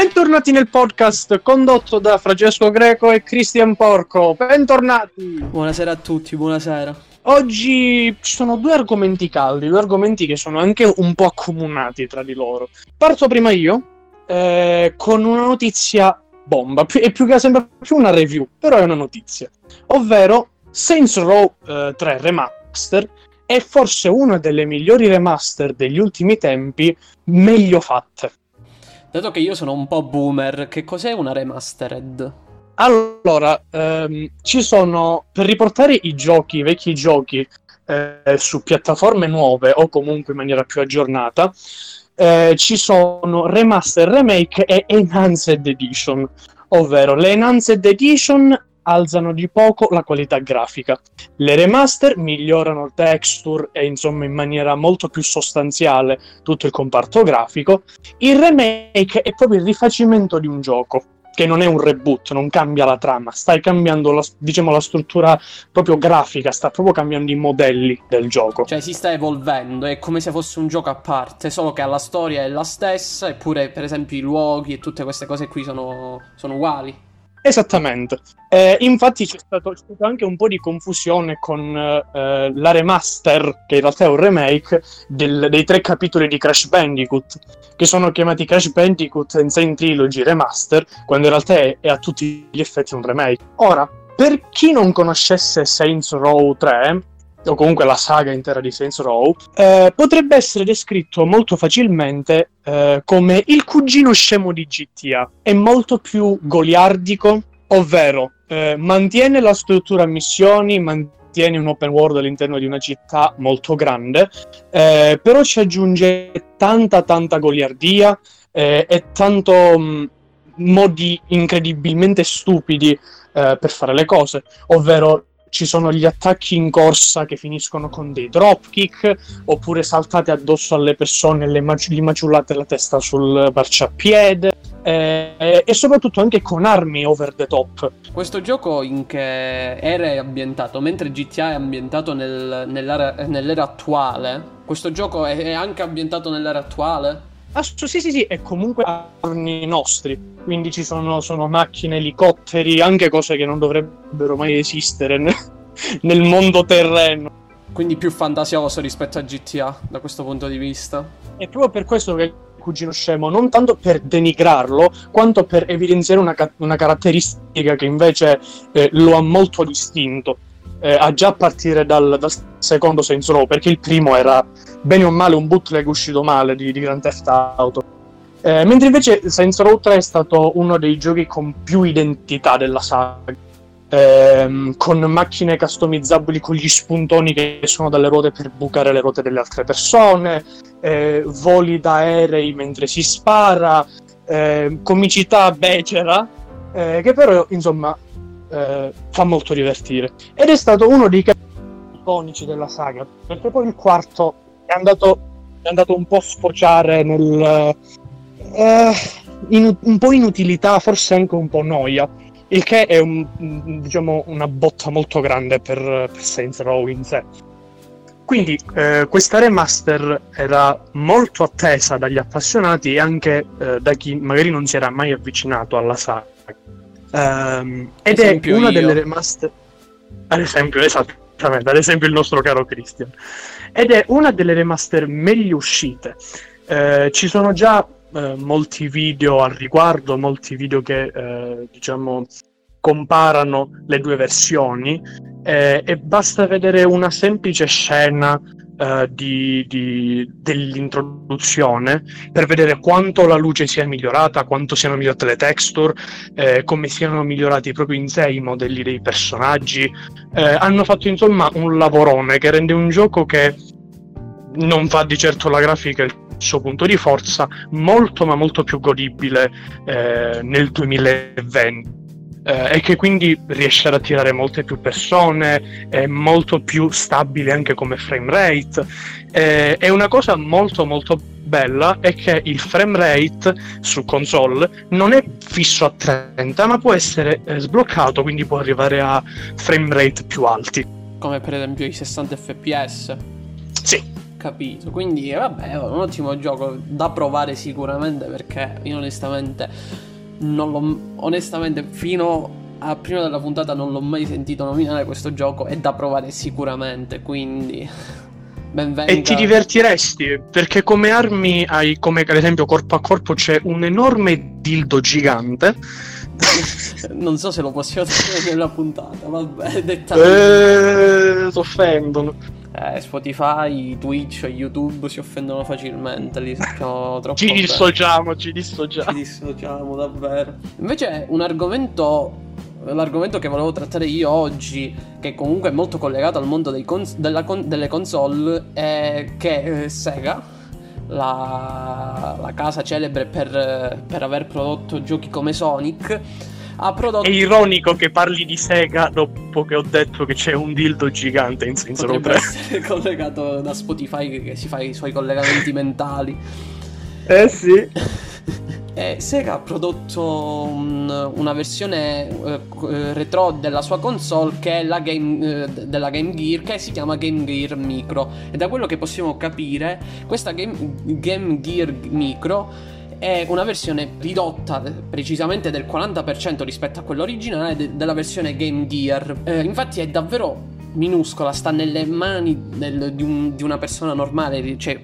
Bentornati nel podcast condotto da Francesco Greco e Cristian Porco. Bentornati. Buonasera a tutti, buonasera. Oggi ci sono due argomenti caldi, due argomenti che sono anche un po' accomunati tra di loro. Parto prima io eh, con una notizia bomba, è più che sembra più una review, però è una notizia. Ovvero Saints Row eh, 3 Remaster è forse una delle migliori remaster degli ultimi tempi meglio fatte. Dato che io sono un po' boomer, che cos'è una remastered? Allora, ehm, ci sono per riportare i giochi, i vecchi giochi eh, su piattaforme nuove o comunque in maniera più aggiornata, eh, ci sono remaster, remake e enhanced edition, ovvero le enhanced edition alzano di poco la qualità grafica. Le remaster migliorano il texture e insomma in maniera molto più sostanziale tutto il comparto grafico. Il remake è proprio il rifacimento di un gioco che non è un reboot, non cambia la trama, stai cambiando la, diciamo, la struttura proprio grafica, sta proprio cambiando i modelli del gioco. Cioè si sta evolvendo, è come se fosse un gioco a parte, solo che la storia è la stessa, eppure per esempio i luoghi e tutte queste cose qui sono, sono uguali. Esattamente. Eh, infatti c'è stato, c'è stato, anche un po' di confusione con eh, la remaster, che in realtà è un remake, del, dei tre capitoli di Crash Bandicoot, che sono chiamati Crash Bandicoot Insane Trilogy Remaster, quando in realtà è, è a tutti gli effetti un remake. Ora, per chi non conoscesse Saints Row 3, o comunque la saga intera di Saints Row, eh, potrebbe essere descritto molto facilmente eh, come il cugino scemo di GTA. È molto più goliardico, ovvero eh, mantiene la struttura a missioni, mantiene un open world all'interno di una città molto grande, eh, però ci aggiunge tanta tanta goliardia eh, e tanto mh, mm, modi incredibilmente stupidi eh, per fare le cose, ovvero ci sono gli attacchi in corsa che finiscono con dei dropkick, oppure saltate addosso alle persone e maci- gli maciullate la testa sul marciapiede. Eh, e soprattutto anche con armi over the top. Questo gioco in che era è ambientato? Mentre GTA è ambientato nel, nell'era, attuale, questo gioco è, è anche ambientato nell'era attuale? Ah, sì, sì, sì, è comunque armi nostri. Quindi ci sono, sono, macchine, elicotteri, anche cose che non dovrebbero mai esistere nel, nel mondo terreno. Quindi più fantasioso rispetto a GTA da questo punto di vista. È proprio per questo che cugino scemo, non tanto per denigrarlo, quanto per evidenziare una, una caratteristica che invece eh, lo ha molto distinto eh, a già partire dal, dal, secondo Saints Row, perché il primo era bene o male un bootleg uscito male di, di Grand Theft Auto. Eh, mentre invece Saints Row 3 è stato uno dei giochi con più identità della saga. Eh, con macchine customizzabili con gli spuntoni che sono dalle ruote per bucare le ruote delle altre persone, eh, voli aerei mentre si spara, eh, comicità becera, eh, che però insomma eh, fa molto divertire. Ed è stato uno dei iconici della saga, perché poi il quarto è andato, è andato un po' a sfociare nel... Eh, in, un po' inutilità, forse anche un po' noia. Il che è un, diciamo, una botta molto grande per, per Saints Row in sé. Quindi eh, questa remaster era molto attesa dagli appassionati e anche eh, da chi magari non si era mai avvicinato alla saga. Um, ed è una io. delle remaster. Ad esempio, esattamente, ad esempio il nostro caro Christian. Ed è una delle remaster meglio uscite. Eh, ci sono già eh, molti video al riguardo, molti video che eh, diciamo comparano le due versioni e basta vedere una semplice scena uh, di, di, dell'introduzione per vedere quanto la luce sia migliorata, quanto siano migliorate le texture, eh, come siano migliorati proprio in sé i modelli dei personaggi. Eh, hanno fatto insomma un lavorone che rende un gioco che non fa di certo la grafica il suo punto di forza, molto ma molto più godibile eh, nel 2020 eh, e che quindi riesce ad attirare molte più persone, è molto più stabile anche come frame rate. Eh, è una cosa molto molto bella è che il frame rate su console non è fisso a 30 ma può essere eh, sbloccato quindi può arrivare a frame rate più alti come per esempio i 60 fps sì capito. Quindi, vabbè, è un ottimo gioco da provare sicuramente perché io onestamente non l'ho onestamente fino a prima della puntata non l'ho mai sentito nominare questo gioco è da provare sicuramente, quindi benvenga. E ti divertiresti perché come armi hai come ad esempio corpo a corpo c'è un enorme dildo gigante. non so se lo possiamo dire nella puntata, vabbè, detta eh, offendono. Eh, Spotify, Twitch, YouTube si offendono facilmente, li sappiamo troppo. ci dissociamo, ci dissociamo. Ci dissociamo davvero. Invece un argomento l'argomento che volevo trattare io oggi, che comunque è molto collegato al mondo cons- con- delle console, è che eh, Sega, la, la, casa celebre per, per aver prodotto giochi come Sonic, ha prodotto... È ironico che parli di Sega dopo che ho detto che c'è un dildo gigante in senso Potrebbe essere collegato da Spotify che si fa i suoi collegamenti mentali. Eh sì. Eh, Sega ha prodotto un, una versione eh, eh, retro della sua console che è la Game, eh, della Game Gear che si chiama Game Gear Micro e da quello che possiamo capire questa Game, Game Gear Micro è una versione ridotta precisamente del 40% rispetto a quella originale de- della versione Game Gear. Eh, infatti è davvero minuscola, sta nelle mani del, di, un, di, una persona normale, cioè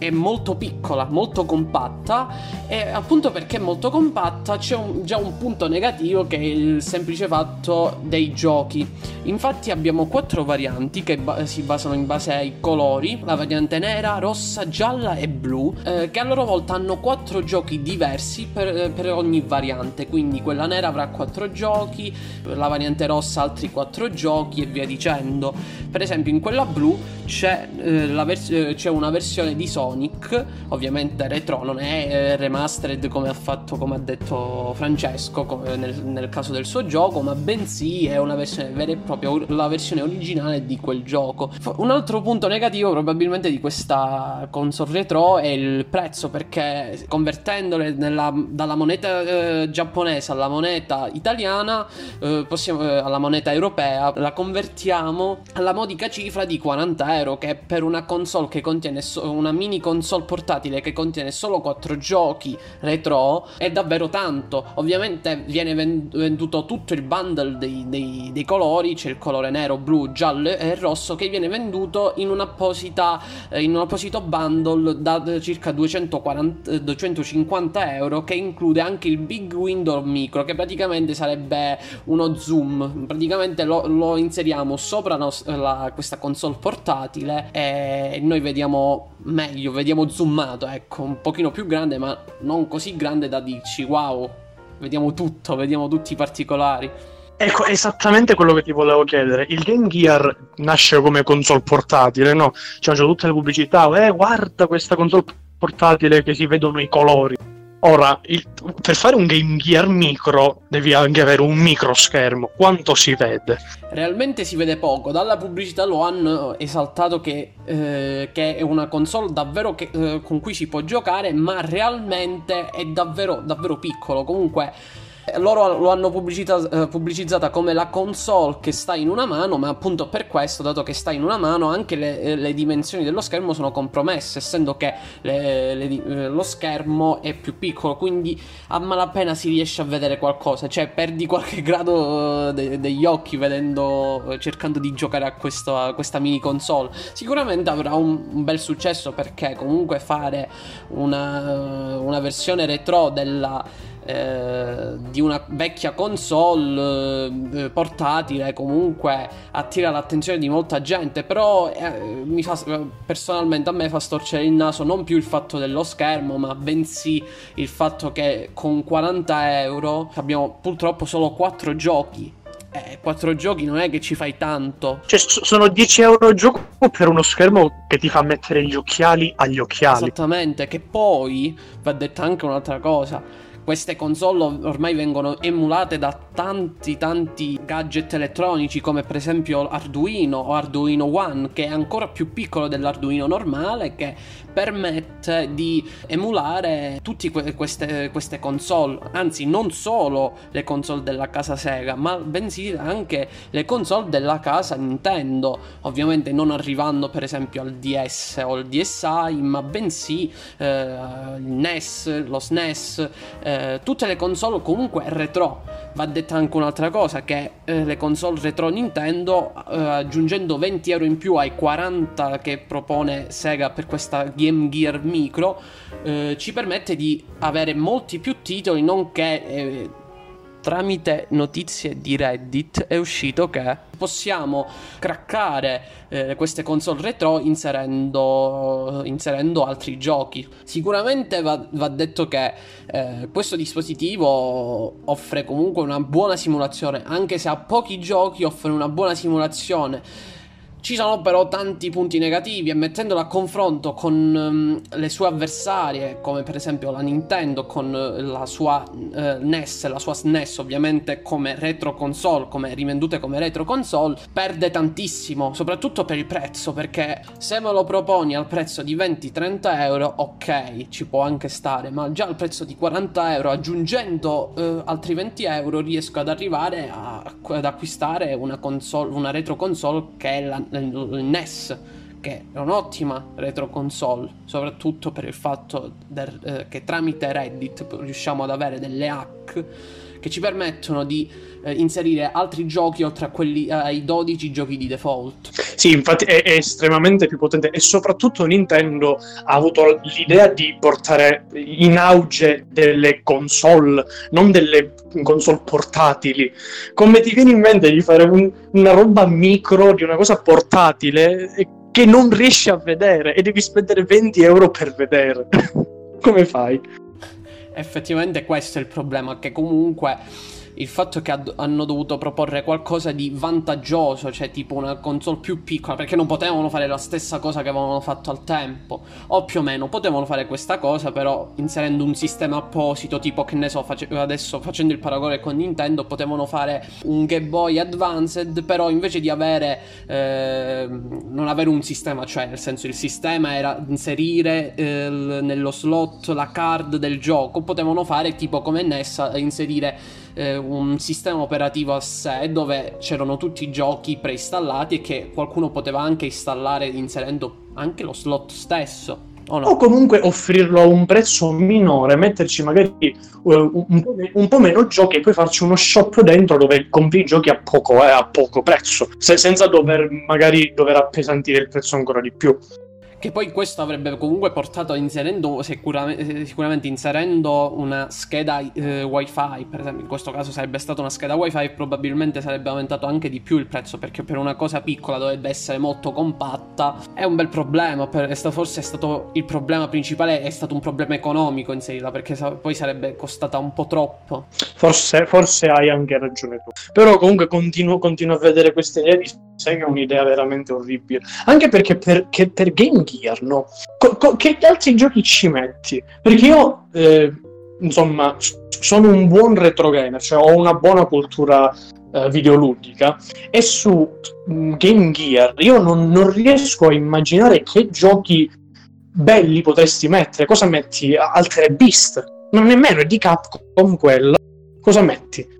è molto piccola, molto compatta e appunto perché è molto compatta c'è un, già un punto negativo che è il semplice fatto dei giochi. Infatti abbiamo quattro varianti che ba- si basano in base ai colori, la variante nera, rossa, gialla e blu, eh, che a loro volta hanno quattro giochi diversi per, per, ogni variante, quindi quella nera avrà quattro giochi, la variante rossa altri quattro giochi e via dicendo. Per esempio in quella blu c'è, eh, vers- eh, c'è una versione di Sonic Sonic, ovviamente retro, non è eh, remastered come ha fatto, come ha detto Francesco nel, nel, caso del suo gioco, ma bensì è una versione vera e propria, la versione originale di quel gioco. Un altro punto negativo probabilmente di questa console retro è il prezzo, perché convertendole nella, dalla moneta eh, giapponese alla moneta italiana, eh, possiamo, eh, alla moneta europea, la convertiamo alla modica cifra di 40 euro, che per una console che contiene so- una mini console portatile che contiene solo 4 giochi retro è davvero tanto. Ovviamente viene venduto tutto il bundle dei, dei, dei colori, c'è il colore nero, blu, giallo e rosso che viene venduto in, un'apposita, eh, un apposito bundle da circa 240, 250 euro che include anche il Big Window Micro che praticamente sarebbe uno zoom. Praticamente lo, lo inseriamo sopra la, questa console portatile e noi vediamo meglio meglio, vediamo zoomato, ecco, un pochino più grande, ma non così grande da dirci wow, vediamo tutto, vediamo tutti i particolari. Ecco, esattamente quello che ti volevo chiedere. Il Game Gear nasce come console portatile, no? Cioè, c'è tutte le pubblicità, eh, guarda questa console portatile che si vedono i colori. Ora, il, per fare un Game Gear micro devi anche avere un micro schermo. Quanto si vede? Realmente si vede poco. Dalla pubblicità lo hanno esaltato che, eh, che è una console davvero che, eh, con cui si può giocare, ma realmente è davvero, davvero piccolo. Comunque loro lo hanno eh, pubblicizzata come la console che sta in una mano, ma appunto per questo, dato che sta in una mano, anche le, eh, le dimensioni dello schermo sono compromesse, essendo che le, le, eh, lo schermo è più piccolo, quindi a malapena si riesce a vedere qualcosa, cioè perdi qualche grado de, degli occhi vedendo, cercando di giocare a, questo, questa mini console. Sicuramente avrà un, un bel successo perché comunque fare una, una versione retro della eh, di una vecchia console eh, portatile comunque attira l'attenzione di molta gente però eh, mi fa, personalmente a me fa storcere il naso non più il fatto dello schermo ma bensì il fatto che con 40 euro abbiamo purtroppo solo 4 giochi eh, 4 giochi non è che ci fai tanto. Cioè, sono 10 euro gioco per uno schermo che ti fa mettere gli occhiali agli occhiali. Esattamente, che poi va detta anche un'altra cosa queste console ormai vengono emulate da tanti tanti gadget elettronici come per esempio Arduino o Arduino One che è ancora più piccolo dell'Arduino normale che permette di emulare tutte que- queste, queste console, anzi non solo le console della casa Sega, ma bensì anche le console della casa Nintendo, ovviamente non arrivando per esempio al DS o al DSi, ma bensì eh, il NES, lo SNES, eh, tutte le console comunque retro. Va detta anche un'altra cosa, che eh, le console retro Nintendo, eh, aggiungendo 20 euro in più ai 40 che propone Sega per questa Game Gear Micro eh, ci permette di avere molti più titoli, nonché eh, tramite notizie di Reddit è uscito che possiamo craccare eh, queste console retro inserendo, inserendo, altri giochi. Sicuramente va, va detto che eh, questo dispositivo offre comunque una buona simulazione, anche se ha pochi giochi offre una buona simulazione ci sono però tanti punti negativi e mettendola a confronto con um, le sue avversarie, come per esempio la Nintendo con uh, la sua uh, NES, la sua SNES ovviamente come retro console, come rivendute come retro console, perde tantissimo, soprattutto per il prezzo, perché se me lo proponi al prezzo di 20-30 euro, ok, ci può anche stare, ma già al prezzo di 40 euro, aggiungendo uh, altri 20 euro, riesco ad arrivare a, ad acquistare una console, una retro console che è la il NES che è un'ottima retro console, soprattutto per il fatto del, eh, che tramite Reddit riusciamo ad avere delle hack che ci permettono di eh, inserire altri giochi oltre a quelli eh, ai 12 giochi di default. Sì, infatti è, è, estremamente più potente e soprattutto Nintendo ha avuto l'idea di portare in auge delle console, non delle console portatili. Come ti viene in mente di fare un, una roba micro di una cosa portatile che non riesci a vedere e devi spendere 20 euro per vedere? Come fai? Effettivamente questo è il problema, che comunque il fatto che ad- hanno dovuto proporre qualcosa di vantaggioso, cioè tipo una console più piccola, perché non potevano fare la stessa cosa che avevano fatto al tempo, o più o meno potevano fare questa cosa, però inserendo un sistema apposito, tipo che ne so, face- adesso facendo il paragone con Nintendo, potevano fare un Game Boy Advanced, però invece di avere eh, non avere un sistema, cioè nel senso il sistema era inserire eh, nello slot la card del gioco, potevano fare tipo come Nessa inserire eh, un sistema operativo a sé dove c'erano tutti i giochi preinstallati e che qualcuno poteva anche installare inserendo anche lo slot stesso. O, no? o, comunque offrirlo a un prezzo minore, metterci magari uh, un, po', un, po', meno giochi e poi farci uno shop dentro dove compri i giochi a poco, eh, a poco prezzo, se, senza dover magari dover appesantire il prezzo ancora di più. Che poi questo avrebbe comunque portato inserendo sicuramente, sicuramente inserendo una scheda eh, wifi, per esempio, in questo caso sarebbe stata una scheda wifi probabilmente sarebbe aumentato anche di più il prezzo perché per una cosa piccola dovrebbe essere molto compatta. È un bel problema, per, forse è stato il problema principale, è stato un problema economico inserirla perché poi sarebbe costata un po' troppo. Forse, forse hai anche ragione tu. Però comunque continuo, continuo a vedere queste idee di Sega è un'idea veramente orribile. Anche perché per, per Game Gear, no? Co- co- che altri giochi ci metti? Perché io, eh, insomma, sono un buon retro gamer, cioè ho una buona cultura eh, videoludica e su mm, Game Gear io non, non, riesco a immaginare che giochi belli potresti mettere. Cosa metti? Altre Beast? Non nemmeno è di Capcom quello. Cosa metti?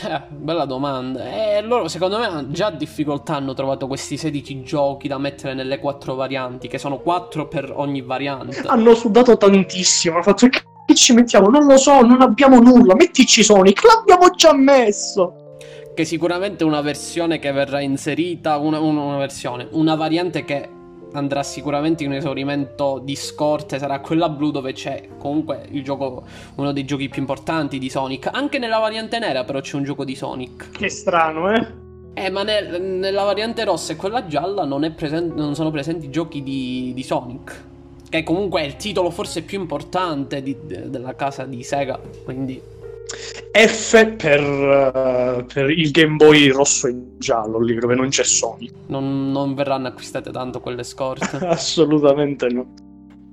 Eh, bella domanda. E loro, secondo me, già difficoltà hanno trovato questi 16 giochi da mettere nelle quattro varianti, che sono 4 per ogni variante. Hanno sudato tantissimo. Fatto che ci mettiamo? Non lo so, non abbiamo nulla. Mettici Sonic, l'abbiamo già messo. Che sicuramente una versione che verrà inserita, una, una, una versione, una variante che andrà sicuramente in un esaurimento di scorte sarà quella blu dove c'è comunque il gioco uno dei giochi più importanti di Sonic anche nella variante nera però c'è un gioco di Sonic che strano eh eh, ma nel, nella variante rossa e quella gialla non, presen- non sono presenti giochi di, di, Sonic. Che comunque è il titolo forse più importante di, de, della casa di Sega. Quindi F per, uh, per, il Game Boy rosso e giallo, lì dove non c'è Sony. Non, non verranno acquistate tanto quelle scorte. Assolutamente no.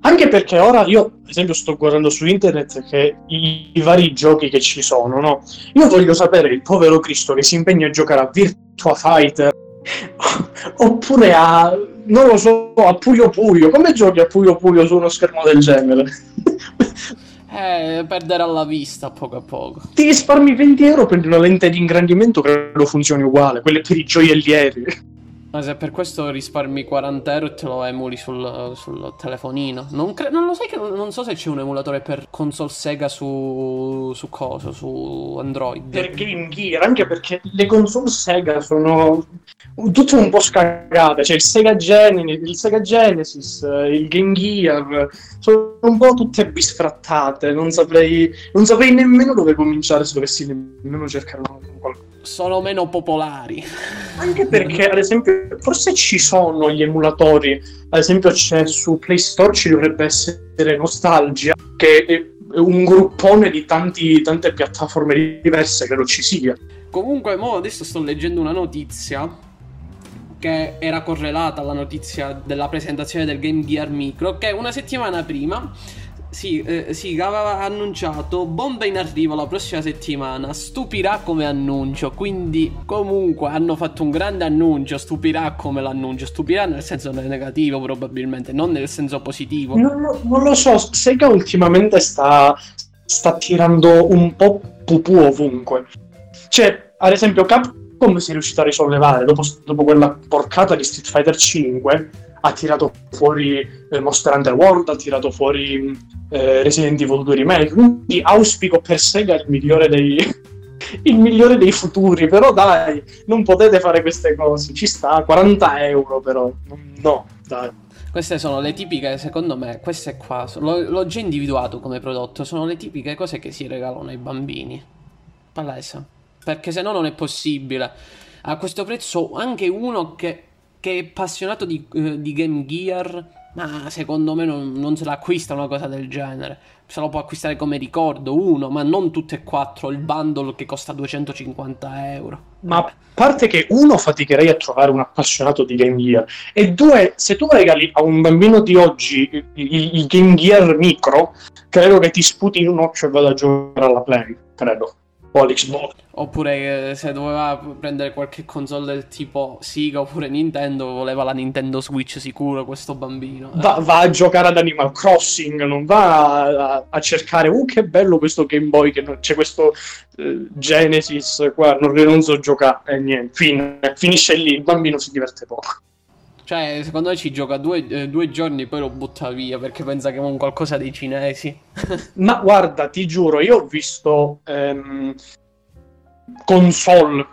Anche perché ora io, ad esempio, sto guardando su internet che i, i, vari giochi che ci sono, no? Io voglio sapere il povero Cristo che si impegna a giocare a Virtua Fighter oppure a, non lo so, a Puyo Puyo. Come giochi a Puyo Puyo su uno schermo del genere? Eh, perderà la vista a poco a poco. Ti risparmi 20 euro, prendi una lente di ingrandimento, credo funzioni uguale, quelle per i gioiellieri. Ma se per questo risparmi 40 euro e te lo emuli sul, sul telefonino. Non, cre- non, lo sai che non, non, so se c'è un emulatore per console Sega su, su cosa, su Android. Per Game Gear, anche perché le console Sega sono tutte un po' scagate. Cioè il Sega, Gen- il Sega Genesis, il Game Gear, sono un po' tutte bisfrattate. Non saprei, non saprei nemmeno dove cominciare se dovessi nemmeno cercare qualcosa sono meno popolari. Anche perché, ad esempio, forse ci sono gli emulatori. Ad esempio, c'è su Play Store ci dovrebbe essere Nostalgia, che è un gruppone di tanti, tante piattaforme diverse, credo ci sia. Comunque, mo adesso sto leggendo una notizia che era correlata alla notizia della presentazione del Game Gear Micro, che una settimana prima sì, eh, sì, aveva annunciato bomba in arrivo la prossima settimana. Stupirà come annuncio. Quindi, comunque, hanno fatto un grande annuncio. Stupirà come l'annuncio. Stupirà nel senso negativo, probabilmente, non nel senso positivo. Non lo, non lo so. Sega ultimamente sta, sta tirando un po' pupù ovunque. Cioè, ad esempio, Capcom si è riuscito a risollevare dopo, dopo quella porcata di Street Fighter 5 ha tirato fuori eh, Monster Hunter World, ha tirato fuori eh, Resident Evil 2 Remake, quindi auspico per Sega il migliore dei, il migliore dei futuri, però dai, non potete fare queste cose, ci sta, 40 euro però, no, dai. Queste sono le tipiche, secondo me, queste qua, l'ho, l'ho già individuato come prodotto, sono le tipiche cose che si regalano ai bambini. Palesa. Perché se no non è possibile. A questo prezzo anche uno che che è appassionato di, uh, di Game Gear, ma secondo me non, non, se l'acquista una cosa del genere. Se lo può acquistare come ricordo, uno, ma non tutte e quattro, il bundle che costa 250 euro. Ma a parte che uno faticherei a trovare un appassionato di Game Gear, e due, se tu regali a un bambino di oggi il Game Gear micro, credo che ti sputi in un occhio e vada a giocare alla Play, credo o all'Xbox. Oppure eh, se doveva prendere qualche console del tipo Sega oppure Nintendo, voleva la Nintendo Switch sicuro questo bambino. Va, va a giocare ad Animal Crossing, non va a, a, cercare, uh che bello questo Game Boy, che non, c'è questo uh, Genesis qua, non, non so giocare, e eh, niente, fine, finisce lì, il bambino si diverte poco. Cioè, secondo me ci gioca due, eh, due giorni poi lo butta via perché pensa che è un qualcosa dei cinesi. Ma guarda, ti giuro, io ho visto ehm, console,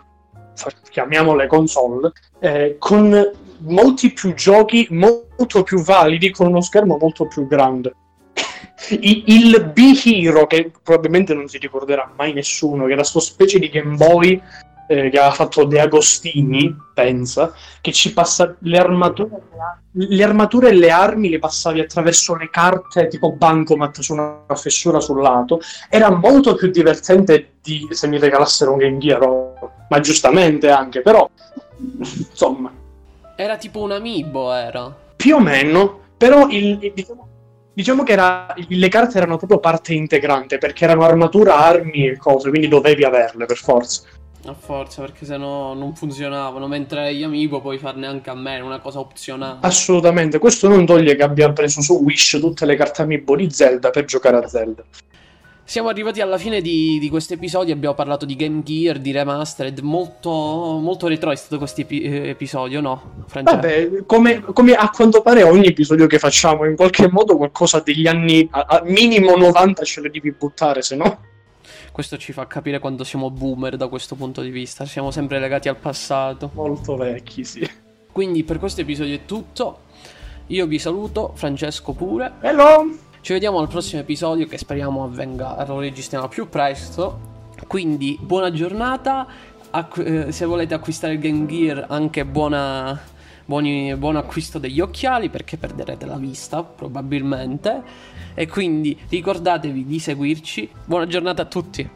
chiamiamole console, eh, con molti più giochi molto più validi con uno schermo molto più grande. il B-Hero, che probabilmente non si ricorderà mai nessuno, che era sto specie di Game Boy eh, che aveva fatto De Agostini, pensa, che ci passa le armature, le armature e le armi le passavi attraverso le carte tipo bancomat su una fessura sul lato. Era molto più divertente di se mi regalassero un Game Gear, ma giustamente anche, però insomma. Era tipo un amiibo, era. Più o meno, però il, il, diciamo, diciamo che era, le carte erano proprio parte integrante perché erano armatura, armi e cose, quindi dovevi averle per forza. A forza, perché sennò non funzionavano. Mentre gli amiibo puoi farne anche a me, una cosa opzionale. Assolutamente, questo non toglie che abbia preso su Wish tutte le carte amiibo di Zelda per giocare a Zelda. Siamo arrivati alla fine di, di questo episodio, abbiamo parlato di Game Gear, di Remastered, molto, molto retro è stato questo epi- eh, episodio, no? Francesco? Vabbè, come, come, a quanto pare ogni episodio che facciamo, in qualche modo qualcosa degli anni, a, a minimo 90 ce le devi buttare, se no... Questo ci fa capire quando siamo boomer da questo punto di vista, siamo sempre legati al passato. Molto vecchi, sì. Quindi per questo episodio è tutto. Io vi saluto, Francesco pure. Hello! Ci vediamo al prossimo episodio che speriamo avvenga, lo registriamo più presto. Quindi buona giornata. Acqu- eh, se volete acquistare il Game Gear, anche buona, buoni, buon acquisto degli occhiali perché perderete la vista probabilmente. E quindi ricordatevi di seguirci. Buona giornata a tutti.